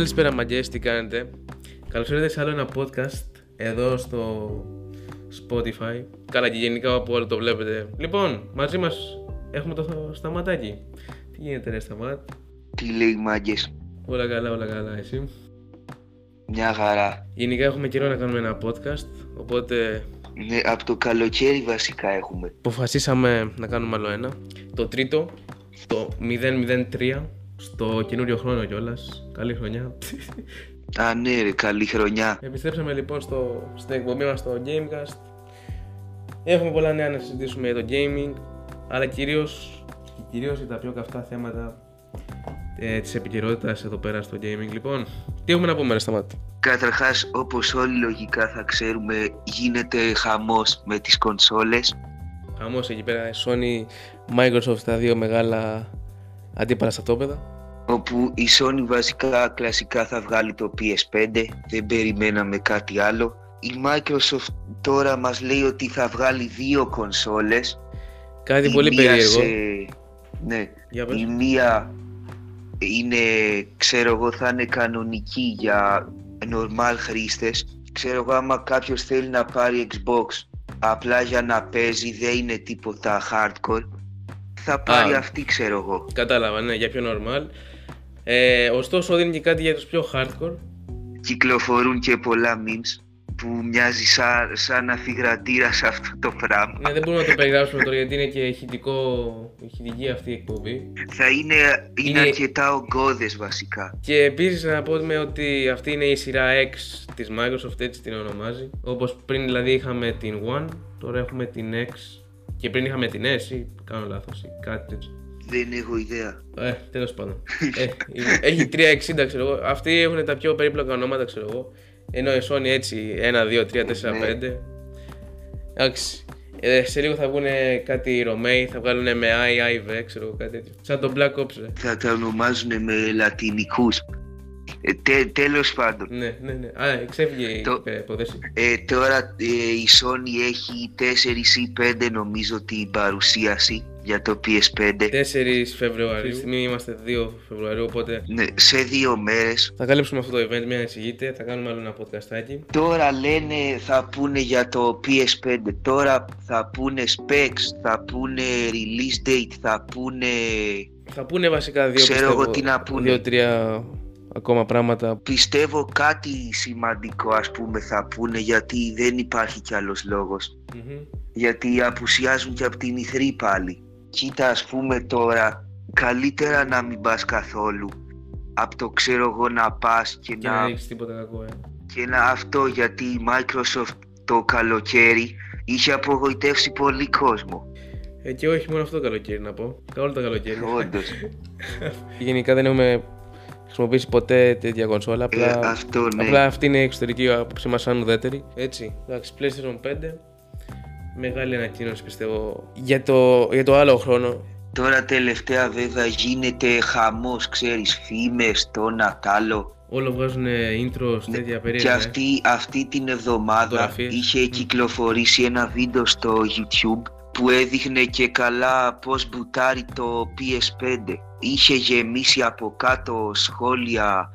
Καλησπέρα μαγκές, τι κάνετε; Καλώς ήρθατε σε άλλο ένα podcast Εδώ στο Spotify. Καλά και γενικά από όλο το βλέπετε. Λοιπόν, μαζί μας έχουμε το Σταματάκι. Τι γίνεται ρε Σταμάτ Τι λέει μάγκες; Όλα καλά, όλα καλά, εσύ; Μια χαρά. Γενικά έχουμε καιρό να κάνουμε ένα podcast Οπότε ναι, από το καλοκαίρι βασικά έχουμε. αποφασίσαμε να κάνουμε άλλο ένα. Το τρίτο, το 003 στο καινούριο χρόνο κιόλας. Καλή χρονιά. Α, ναι, ρε, καλή χρονιά. Επιστρέψαμε λοιπόν στο, στην εκπομπή μας στο Gamecast. Έχουμε πολλά νέα να συζητήσουμε για το gaming, αλλά κυρίως κυρίως για τα πιο καυτά θέματα ε, της επικαιρότητας εδώ πέρα στο gaming. Λοιπόν, τι έχουμε να πούμε, ρε Σταμάτη. Καταρχάς, όπως όλοι λογικά θα ξέρουμε, γίνεται χαμός με τις κονσόλες. Χαμός εκεί πέρα, Sony, Microsoft, τα δύο μεγάλα αντίπαλα στρατόπεδα. Όπου η Sony βασικά κλασικά θα βγάλει το PS5, δεν περιμέναμε κάτι άλλο. Η Microsoft τώρα μας λέει ότι θα βγάλει δύο κονσόλες. Κάτι η πολύ περίεργο. Ναι, η μία είναι, ξέρω εγώ, θα είναι κανονική για normal χρήστες. Ξέρω εγώ, άμα κάποιος θέλει να πάρει Xbox απλά για να παίζει, δεν είναι τίποτα hardcore θα πάρει αυτή ξέρω εγώ. Κατάλαβα, ναι, για πιο normal. Ε, ωστόσο δίνει και κάτι για τους πιο hardcore. Κυκλοφορούν και πολλά memes που μοιάζει σαν, σαν αφιγρατήρα σε αυτό το πράγμα. Ναι, δεν μπορούμε να το περιγράψουμε τώρα γιατί είναι και ηχητικό, ηχητική αυτή η εκπομπή. Θα είναι, είναι, είναι... αρκετά ογκώδες βασικά. Και επίσης να πούμε ότι αυτή είναι η σειρά X της Microsoft, έτσι την ονομάζει. Όπως πριν δηλαδή είχαμε την One, τώρα έχουμε την X και πριν είχαμε την S ή κάνω λάθος ή κάτι τέτοιο. Δεν έχω ιδέα. Ε, τέλος πάντων. ε, έχει 360 ξέρω εγώ. Αυτοί έχουν τα πιο περίπλοκα ονόματα ξέρω εγώ. Ενώ η Sony έτσι 1, 2, 3, 4, 5. Εντάξει. Ε, σε λίγο θα βγουν κάτι Ρωμαίοι, θα βγάλουν με I, I, V, ξέρω κάτι τέτοιο. Σαν το Black Ops, ρε. Θα τα ονομάζουν με λατινικούς. Ε, τε, τέλος πάντων. Ναι, ναι, ναι. Α, ξέφυγε η υπόθεση. Ε, τώρα ε, η Sony έχει 4 ή 5 νομίζω την παρουσίαση για το PS5. 4 Φεβρουαρίου. Στη στιγμή είμαστε 2 Φεβρουαρίου, οπότε. Ναι, σε δύο μέρες. Θα καλύψουμε αυτό το event, μην ανησυχείτε. Θα κάνουμε άλλο ένα podcastάκι. Τώρα λένε θα πούνε για το PS5. Τώρα θα πούνε specs, θα πούνε release date, θα πούνε. Θα πούνε βασικά δύο Ξέρω εγώ τι να πούνε. Δύο-τρία ακόμα πράγματα. Πιστεύω κάτι σημαντικό ας πούμε θα πούνε γιατί δεν υπάρχει κι άλλος Γιατί απουσιάζουν και από την ηθρή πάλι. Κοίτα ας πούμε τώρα καλύτερα να μην πας καθόλου από το ξέρω εγώ να πας και, και να... να τίποτα κακό, ε. Και να αυτό γιατί η Microsoft το καλοκαίρι είχε απογοητεύσει πολύ κόσμο. Ε, και όχι μόνο αυτό το καλοκαίρι να πω. Όλο το καλοκαίρι. Όντως. Γενικά δεν έχουμε χρησιμοποιήσει ποτέ τέτοια κονσόλα. Απλά, ε, αυτό, ναι. απλά αυτή είναι η εξωτερική άποψή μας σαν ουδέτερη. Έτσι. Εντάξει, PlayStation 5. Μεγάλη ανακοίνωση πιστεύω για το, για το άλλο χρόνο. Τώρα τελευταία βέβαια γίνεται χαμός, ξέρεις, φήμες, το να άλλο. Όλο βγάζουν intro ναι, τέτοια περίεργα. Και αυτή, αυτή την εβδομάδα είχε κυκλοφορήσει ένα βίντεο στο YouTube που έδειχνε και καλά πώς μπουτάρει το PS5 είχε γεμίσει από κάτω σχόλια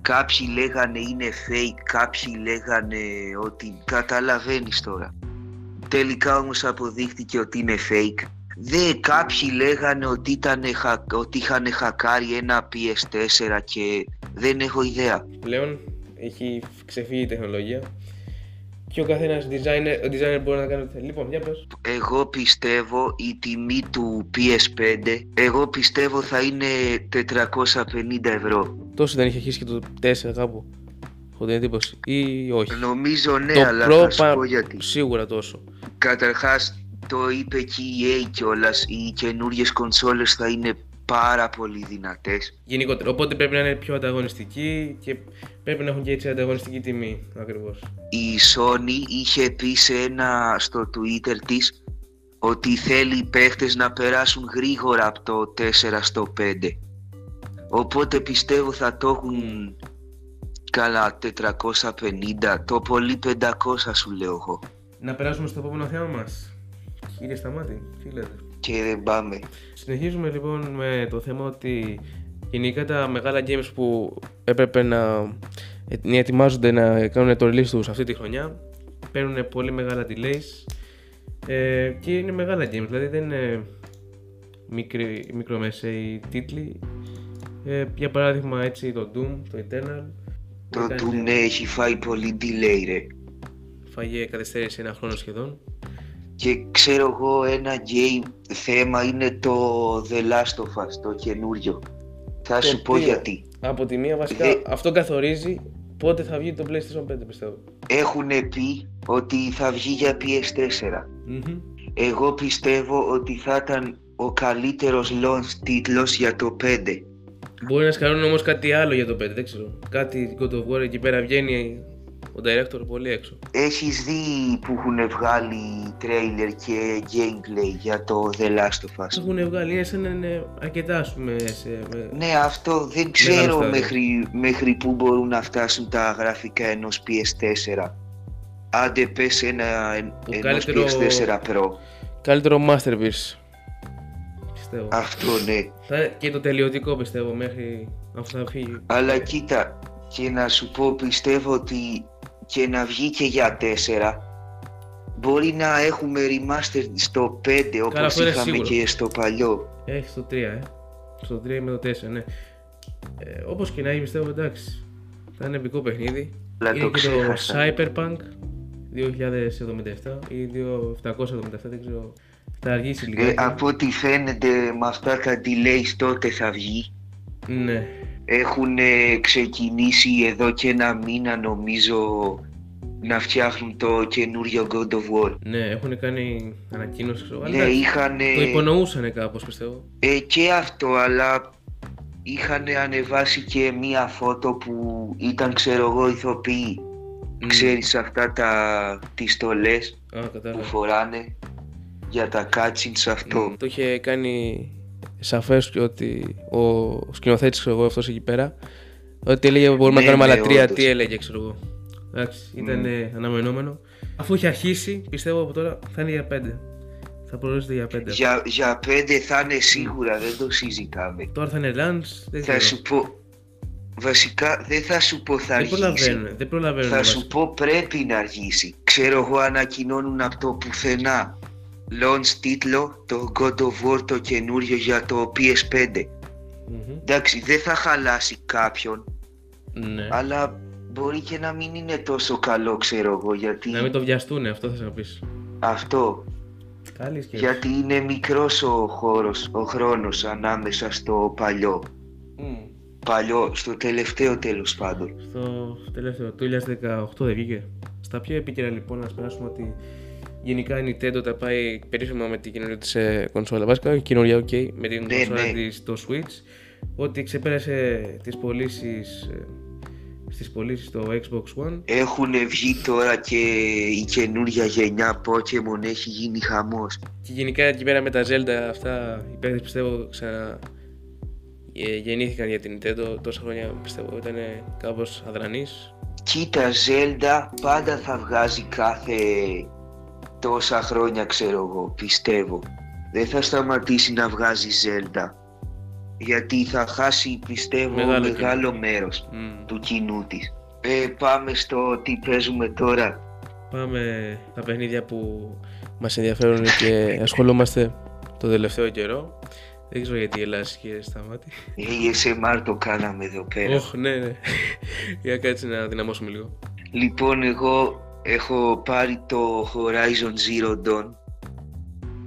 κάποιοι λέγανε είναι fake, κάποιοι λέγανε ότι καταλαβαίνεις τώρα. Τελικά όμως αποδείχτηκε ότι είναι fake. Δε κάποιοι λέγανε ότι, ήταν, ότι είχαν χακάρει ένα PS4 και δεν έχω ιδέα. Πλέον έχει ξεφύγει η τεχνολογία και ο καθένας designer, designer μπορεί να κάνει ό,τι θέλει. Λοιπόν, για πες. Εγώ πιστεύω η τιμή του PS5, εγώ πιστεύω θα είναι 450 ευρώ. Τόσο δεν είχε αρχίσει και το 4 κάπου. Έχω την εντύπωση. Ή όχι. Νομίζω ναι, το αλλά Pro, θα σου πω γιατί. Σίγουρα τόσο. Καταρχάς το είπε και η EA κιόλας, οι καινούριε κονσόλες θα είναι πάρα πολύ δυνατές. Γενικότερα, οπότε πρέπει να είναι πιο ανταγωνιστική και πρέπει να έχουν και έτσι ανταγωνιστική τιμή ακριβώς. Η Sony είχε πει σε ένα στο Twitter της ότι θέλει οι παίχτες να περάσουν γρήγορα από το 4 στο 5. Οπότε πιστεύω θα το έχουν καλά 450, το πολύ 500 σου λέω εγώ. Να περάσουμε στο επόμενο θέμα μας. Κύριε Σταμάτη, τι λέτε; Και δεν πάμε. Συνεχίζουμε λοιπόν με το θέμα ότι Γενικά τα μεγάλα games που έπρεπε να ετοιμάζονται να κάνουν το release τους αυτή τη χρονιά παίρνουν πολύ μεγάλα delays ε, και είναι μεγάλα games, δηλαδή δεν είναι μικρή, μικρομεσαίοι τίτλοι. Ε, για παράδειγμα έτσι το Doom, το Eternal. Το Doom ναι, έχει φάει πολύ delay ρε. Φάγε καθυστέρηση ένα χρόνο σχεδόν. Και ξέρω εγώ ένα game θέμα είναι το The Last of Us, το καινούριο. Θα σου πω γιατί. Από τη μία βασικά ε, αυτό καθορίζει πότε θα βγει το PlayStation 5 πιστεύω. Έχουν πει ότι θα βγει για PS4. Εγώ πιστεύω ότι θα ήταν ο καλύτερος launch τίτλος για το 5. Μπορεί να σκαρούν όμως κάτι άλλο για το 5, δεν ξέρω. Κάτι God of War εκεί πέρα βγαίνει ο director πολύ έξω. Έχεις δει που έχουν βγάλει τρέιλερ και gameplay για το The Last of Us; Έχουν βγάλει, είναι σαν να είναι αρκετά ας πούμε. Σε, ναι αυτό δεν ξέρω μέχρι, μέχρι που μπορούν να φτάσουν τα γραφικά ενός PS4. Άντε πες ένα ενός καλύτερο... PS4 Pro. Καλύτερο Masterpiece. Πιστεύω. Αυτό ναι. Και το τελειωτικό πιστεύω μέχρι αυτό θα φύγει. Αλλά κοίτα, και να σου πω πιστεύω ότι και να βγει και για 4 μπορεί να έχουμε remastered στο 5 όπως είχαμε και στο παλιό. Έχει στο 3 ε. Στο 3 με το 4 ναι. Ε, όπως και να έχει πιστεύω εντάξει. Θα είναι επικό παιχνίδι. Αλλά είναι το και το Cyberpunk 2077 ή 2777 δεν ξέρω. Θα αργήσει λίγο. Ε, από ό,τι φαίνεται με αυτά τα delays τότε θα βγει. Ναι. Έχουν ξεκινήσει εδώ και ένα μήνα νομίζω να φτιάχνουν το καινούριο God of War. Ναι, έχουν κάνει ανακοίνωση. Ναι, είχαν... Το υπονοούσαν κάπως πιστεύω. Ε, και αυτό, αλλά είχαν ανεβάσει και μία φώτο που ήταν ξέρω εγώ ηθοποιοί. Mm. Ξέρεις αυτά τα τις στολές που φοράνε για τα cutscenes αυτό. Mm, το είχε κάνει σαφές και ότι ο σκηνοθέτης ξέρω εγώ αυτός εκεί πέρα ότι έλεγε μπορούμε ναι, να κάνουμε ναι, άλλα τρία, τι έλεγε ξέρω εγώ. Εντάξει, ήταν mm. αναμενόμενο. Αφού έχει αρχίσει, πιστεύω από τώρα θα είναι για πέντε. Θα προορίζεται για πέντε. Για, για πέντε θα είναι σίγουρα, δεν το συζητάμε. Τώρα θα είναι lunch, δεν Θα σου πω, Βασικά δεν θα σου πω θα δεν αργήσει. δεν προλαβαίνω. Θα σου πω πρέπει να αργήσει. Ξέρω εγώ ανακοινώνουν από το πουθενά. Launch τίτλο το God of War το καινούριο για το PS5. mm Εντάξει δεν θα χαλάσει κάποιον. Ναι. Αλλά μπορεί και να μην είναι τόσο καλό ξέρω εγώ γιατί... Να μην το βιαστούν αυτό θα να πεις. Αυτό. Καλή σκέψη. Γιατί είναι μικρός ο χώρος, ο χρόνος ανάμεσα στο παλιό. Mm. Παλιό, στο τελευταίο τέλος πάντων. Στο τελευταίο, το 2018 δεν βγήκε. Στα πιο επίκαιρα λοιπόν να περάσουμε ότι γενικά η Nintendo τα πάει περίφημα με την καινούργια της ε, κονσόλα. Βασικά καινούργια ok με την ναι, κονσόλα ναι. της το Switch. Ότι ξεπέρασε τις πωλήσεις ε, στις πωλήσεις στο Xbox One. Έχουν βγει τώρα και η καινούργια γενιά Pokemon έχει γίνει χαμός. Και γενικά εκεί πέρα με τα Zelda αυτά οι παίκτες πιστεύω ξανα ε, γεννήθηκαν για την Nintendo τόσα χρόνια πιστεύω ήταν κάπως αδρανής. Κοίτα Zelda πάντα θα βγάζει κάθε τόσα χρόνια ξέρω εγώ πιστεύω. Δεν θα σταματήσει να βγάζει Zelda γιατί θα χάσει πιστεύω μεγάλο, μεγάλο μέρος του κοινού της. Ε, πάμε στο τι παίζουμε τώρα. Πάμε τα παιχνίδια που μας ενδιαφέρουν και ασχολούμαστε το τελευταίο καιρό. Δεν ξέρω γιατί γελάς κύριε Σταμάτη. Η ASMR το κάναμε εδώ πέρα. Όχι, ναι, ναι. Για κάτσε να δυναμώσουμε λίγο. Λοιπόν, εγώ έχω πάρει το Horizon Zero Dawn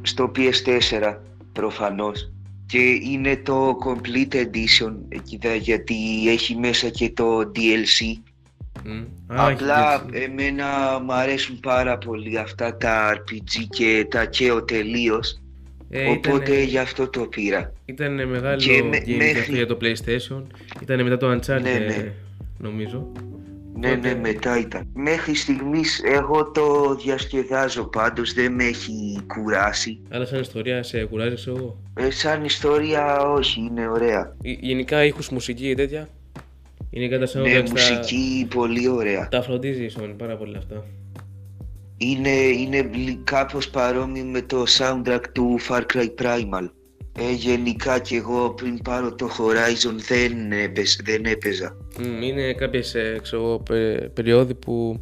στο PS4 προφανώς και είναι το Complete Edition εκεί γιατί έχει μέσα και το DLC mm. Απλά εμένα μου αρέσουν πάρα πολύ αυτά τα RPG και τα καίω τελείως. Ε, οπότε ήτανε, γι' αυτό το πήρα. Ήταν μεγάλο και με, μέχρι... για το PlayStation. Ήταν μετά το Uncharted ναι, ναι. νομίζω. Ναι, ναι, μετά ήταν. Μέχρι στιγμής εγώ το διασκεδάζω πάντως, δεν με έχει κουράσει. Αλλά σαν ιστορία σε κουράζεις εγώ. Ε, σαν ιστορία όχι, είναι ωραία. γενικά ήχους μουσική και τέτοια. Είναι κατά σαν Ναι, μουσική πολύ ωραία. Τα φροντίζεις η Sony πάρα πολύ αυτά. Είναι, είναι κάπως παρόμοιο με το soundtrack του Far Cry Primal. Ε, γενικά και εγώ πριν πάρω το Horizon δεν, έπαιζα. Δεν έπαιζα. είναι κάποιες ε, ξέρω, περιόδοι που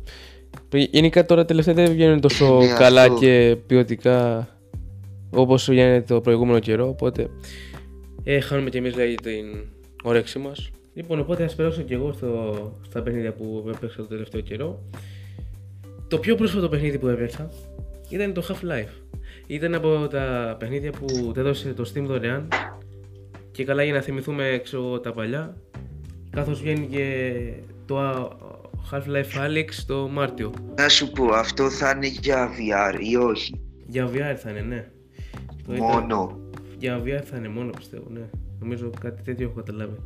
γενικά τώρα τελευταία δεν βγαίνουν τόσο καλά και ποιοτικά όπως βγαίνει το προηγούμενο καιρό οπότε ε, χάνουμε κι εμείς δηλαδή την όρεξή μας. Λοιπόν, οπότε ας περάσω κι εγώ στο, στα παιχνίδια που έπαιξα το τελευταίο καιρό. Το πιο πρόσφατο παιχνίδι που έπαιξα ήταν το Half-Life. Ήταν από τα παιχνίδια που έδωσε το Steam δωρεάν και καλά για να θυμηθούμε ξέρω, τα παλιά καθώς βγαίνει και το Half-Life Alyx το Μάρτιο. Να σου πω, αυτό θα είναι για VR ή όχι; Για VR θα είναι, ναι. Μόνο. Για VR θα είναι μόνο πιστεύω, ναι. Νομίζω κάτι τέτοιο έχω καταλάβει.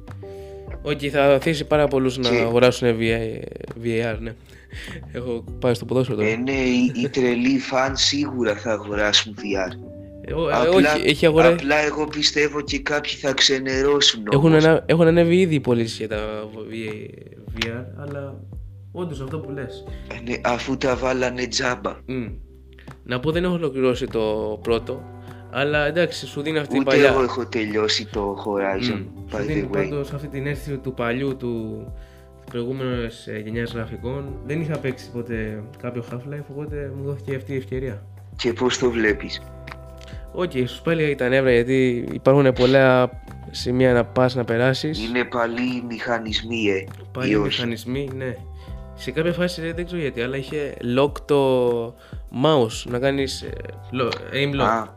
Όχι, θα αφήσει πάρα πολλούς να αγοράσουν VR, ναι. Έχω πάει στο ποδόσφαιρο τώρα. Ε, ναι, οι, τρελοί φαν σίγουρα θα αγοράσουν VR. Ε, απλά, όχι, έχει αγορά... απλά εγώ πιστεύω και κάποιοι θα ξενερώσουν Έχουν, ένα, έχουν ανέβει ήδη οι πωλήσεις για τα VR, αλλά όντως αυτό που λες. Ε, ναι, αφού τα βάλανε τζάμπα. Mm. Να πω δεν έχω ολοκληρώσει το πρώτο, αλλά εντάξει, σου δίνει αυτή η παλιά. Ούτε εγώ έχω τελειώσει το Horizon. Mm. By σου δίνει πάντως αυτή την αίσθηση του παλιού του προηγούμενη γενιάς γραφικών. Δεν είχα παίξει ποτέ κάποιο Half-Life, οπότε μου δόθηκε αυτή η ευκαιρία. Και πώς το βλέπεις; Οκ, okay, σου πάλι τα νεύρα γιατί υπάρχουν πολλά σημεία να πας να περάσεις. Είναι πάλι μηχανισμοί, ε. Πάλι μηχανισμοί, ναι. Σε κάποια φάση δεν ξέρω γιατί, αλλά είχε lock το mouse να κάνεις ε, aim lock.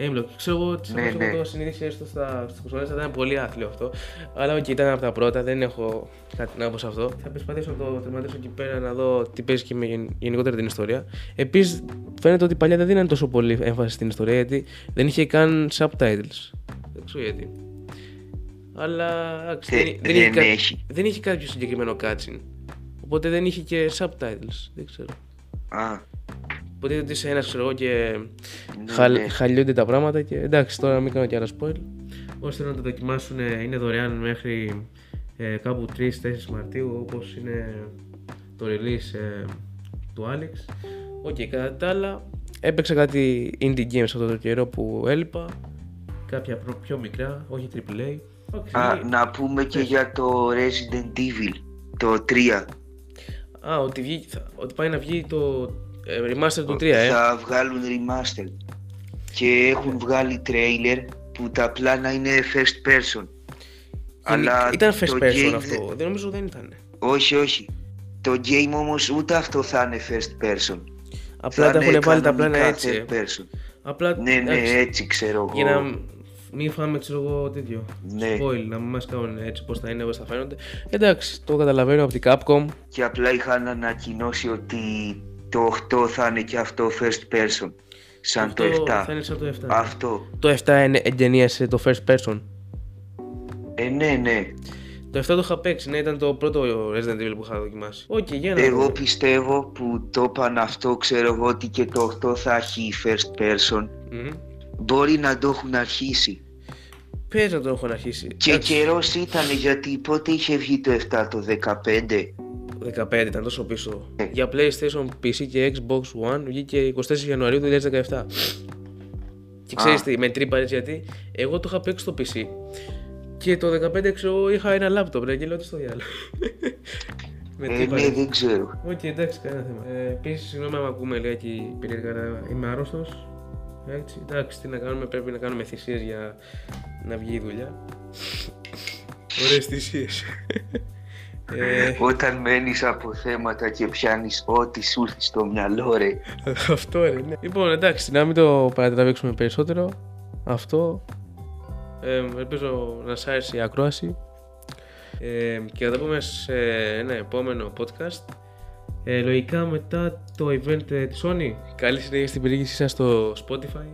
Aim lock. Ξέρω εγώ, ναι, ναι. το συνηθίσεις έστω στα κονσόλες θα ήταν πολύ άθλιο αυτό. Αλλά okay, ήταν από τα πρώτα, δεν έχω κάτι να πω σε αυτό. Θα προσπαθήσω να το τερματίσω εκεί πέρα να δω τι παίζει και με γενικότερα την ιστορία. Επίσης, φαίνεται ότι παλιά δεν δίνανε τόσο πολύ έμφαση στην ιστορία γιατί δεν είχε καν subtitles. Δεν ξέρω γιατί. Αλλά δεν, δεν, δεν, δεν, έχει. δεν είχε κάποιο συγκεκριμένο cutscene. Οπότε δεν είχε και subtitles. Δεν ξέρω. Α. Οπότε ότι είσαι ένας ξέρω εγώ και ναι, χαλ, ναι. χαλιούνται τα πράγματα και εντάξει τώρα μην κάνω και άλλα spoil. Ώστε να το δοκιμάσουν είναι δωρεάν μέχρι ε, κάπου 3-4 Μαρτίου όπως είναι το release ε, του Alex. Οκ, okay, κατά τα άλλα έπαιξα κάτι indie games αυτό το καιρό που έλειπα. Κάποια πιο μικρά, όχι AAA. Α, να πούμε και για το Resident Evil, το 3. Α, ότι, βγει, ότι πάει να βγει το ε, remaster του 3, ε. Θα βγάλουν remaster. Και έχουν βγάλει trailer που τα πλάνα είναι first person. Αλλά ήταν first person αυτό, δεν νομίζω δεν ήταν. Όχι, όχι. Το game όμως ούτε αυτό θα είναι first person. Απλά τα έχουν βάλει τα πλάνα έτσι. Ε. Person. Απλά, ναι, ναι, έτσι ξέρω εγώ. Για να μην φάμε ξέρω εγώ τέτοιο. Ναι. Spoil, να μην μας κάνουν έτσι πώς θα είναι, πώ θα φαίνονται. Εντάξει, το καταλαβαίνω από την Capcom. Και απλά είχαν ανακοινώσει ότι το 8 θα είναι και αυτό first person. Σαν το 7. Θα είναι σαν το 7. Αυτό. Το 7 είναι εγγενίασε το first person. Ε, ναι, ναι. Το 7 το είχα παίξει, ναι, ήταν το πρώτο Resident Evil που είχα δοκιμάσει. Okay, για να εγώ πιστεύω που το είπαν αυτό, ξέρω εγώ ότι και το 8 θα έχει first person. Mm-hmm. Μπορεί να το έχουν αρχίσει. Πες να το έχουν αρχίσει. Και καιρός ήταν γιατί πότε είχε βγει το 7, το 15. 15 ήταν τόσο πίσω. Ε. Για PlayStation, PC και Xbox One βγήκε 24 Ιανουαρίου του 2017. Και ξέρεις τι, με τρίπαρε έτσι γιατί εγώ το είχα παίξει στο PC και το 15 ξέρω είχα ένα λάπτοπ ρε και λέω τι στο διάολο. με ε, ναι, δεν ξέρω. Οκ, okay, εντάξει, κανένα θέμα. Ε, Επίσης, συγγνώμη αν ακούμε λιγάκι περίεργα, είμαι άρρωστος. Έτσι, εντάξει, τι να κάνουμε, πρέπει να κάνουμε θυσίες για να βγει η δουλειά. Ωραίες θυσίες. Ε... Όταν μένεις από θέματα και πιάνεις ό,τι σου έρθει στο μυαλό, ρε. Αυτό ρε, ναι. Λοιπόν, εντάξει, να μην το παρατραβήξουμε περισσότερο. Αυτό. Ε, ελπίζω να σα άρεσε η ακρόαση. Ε, και θα τα πούμε σε ένα επόμενο podcast. Ε, λογικά μετά το event ε, της Sony. Καλή συνέχεια στην περιήγησή σας στο Spotify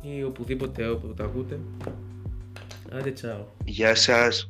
ή οπουδήποτε όπου το ακούτε. Άντε, τσάω. Γεια σας.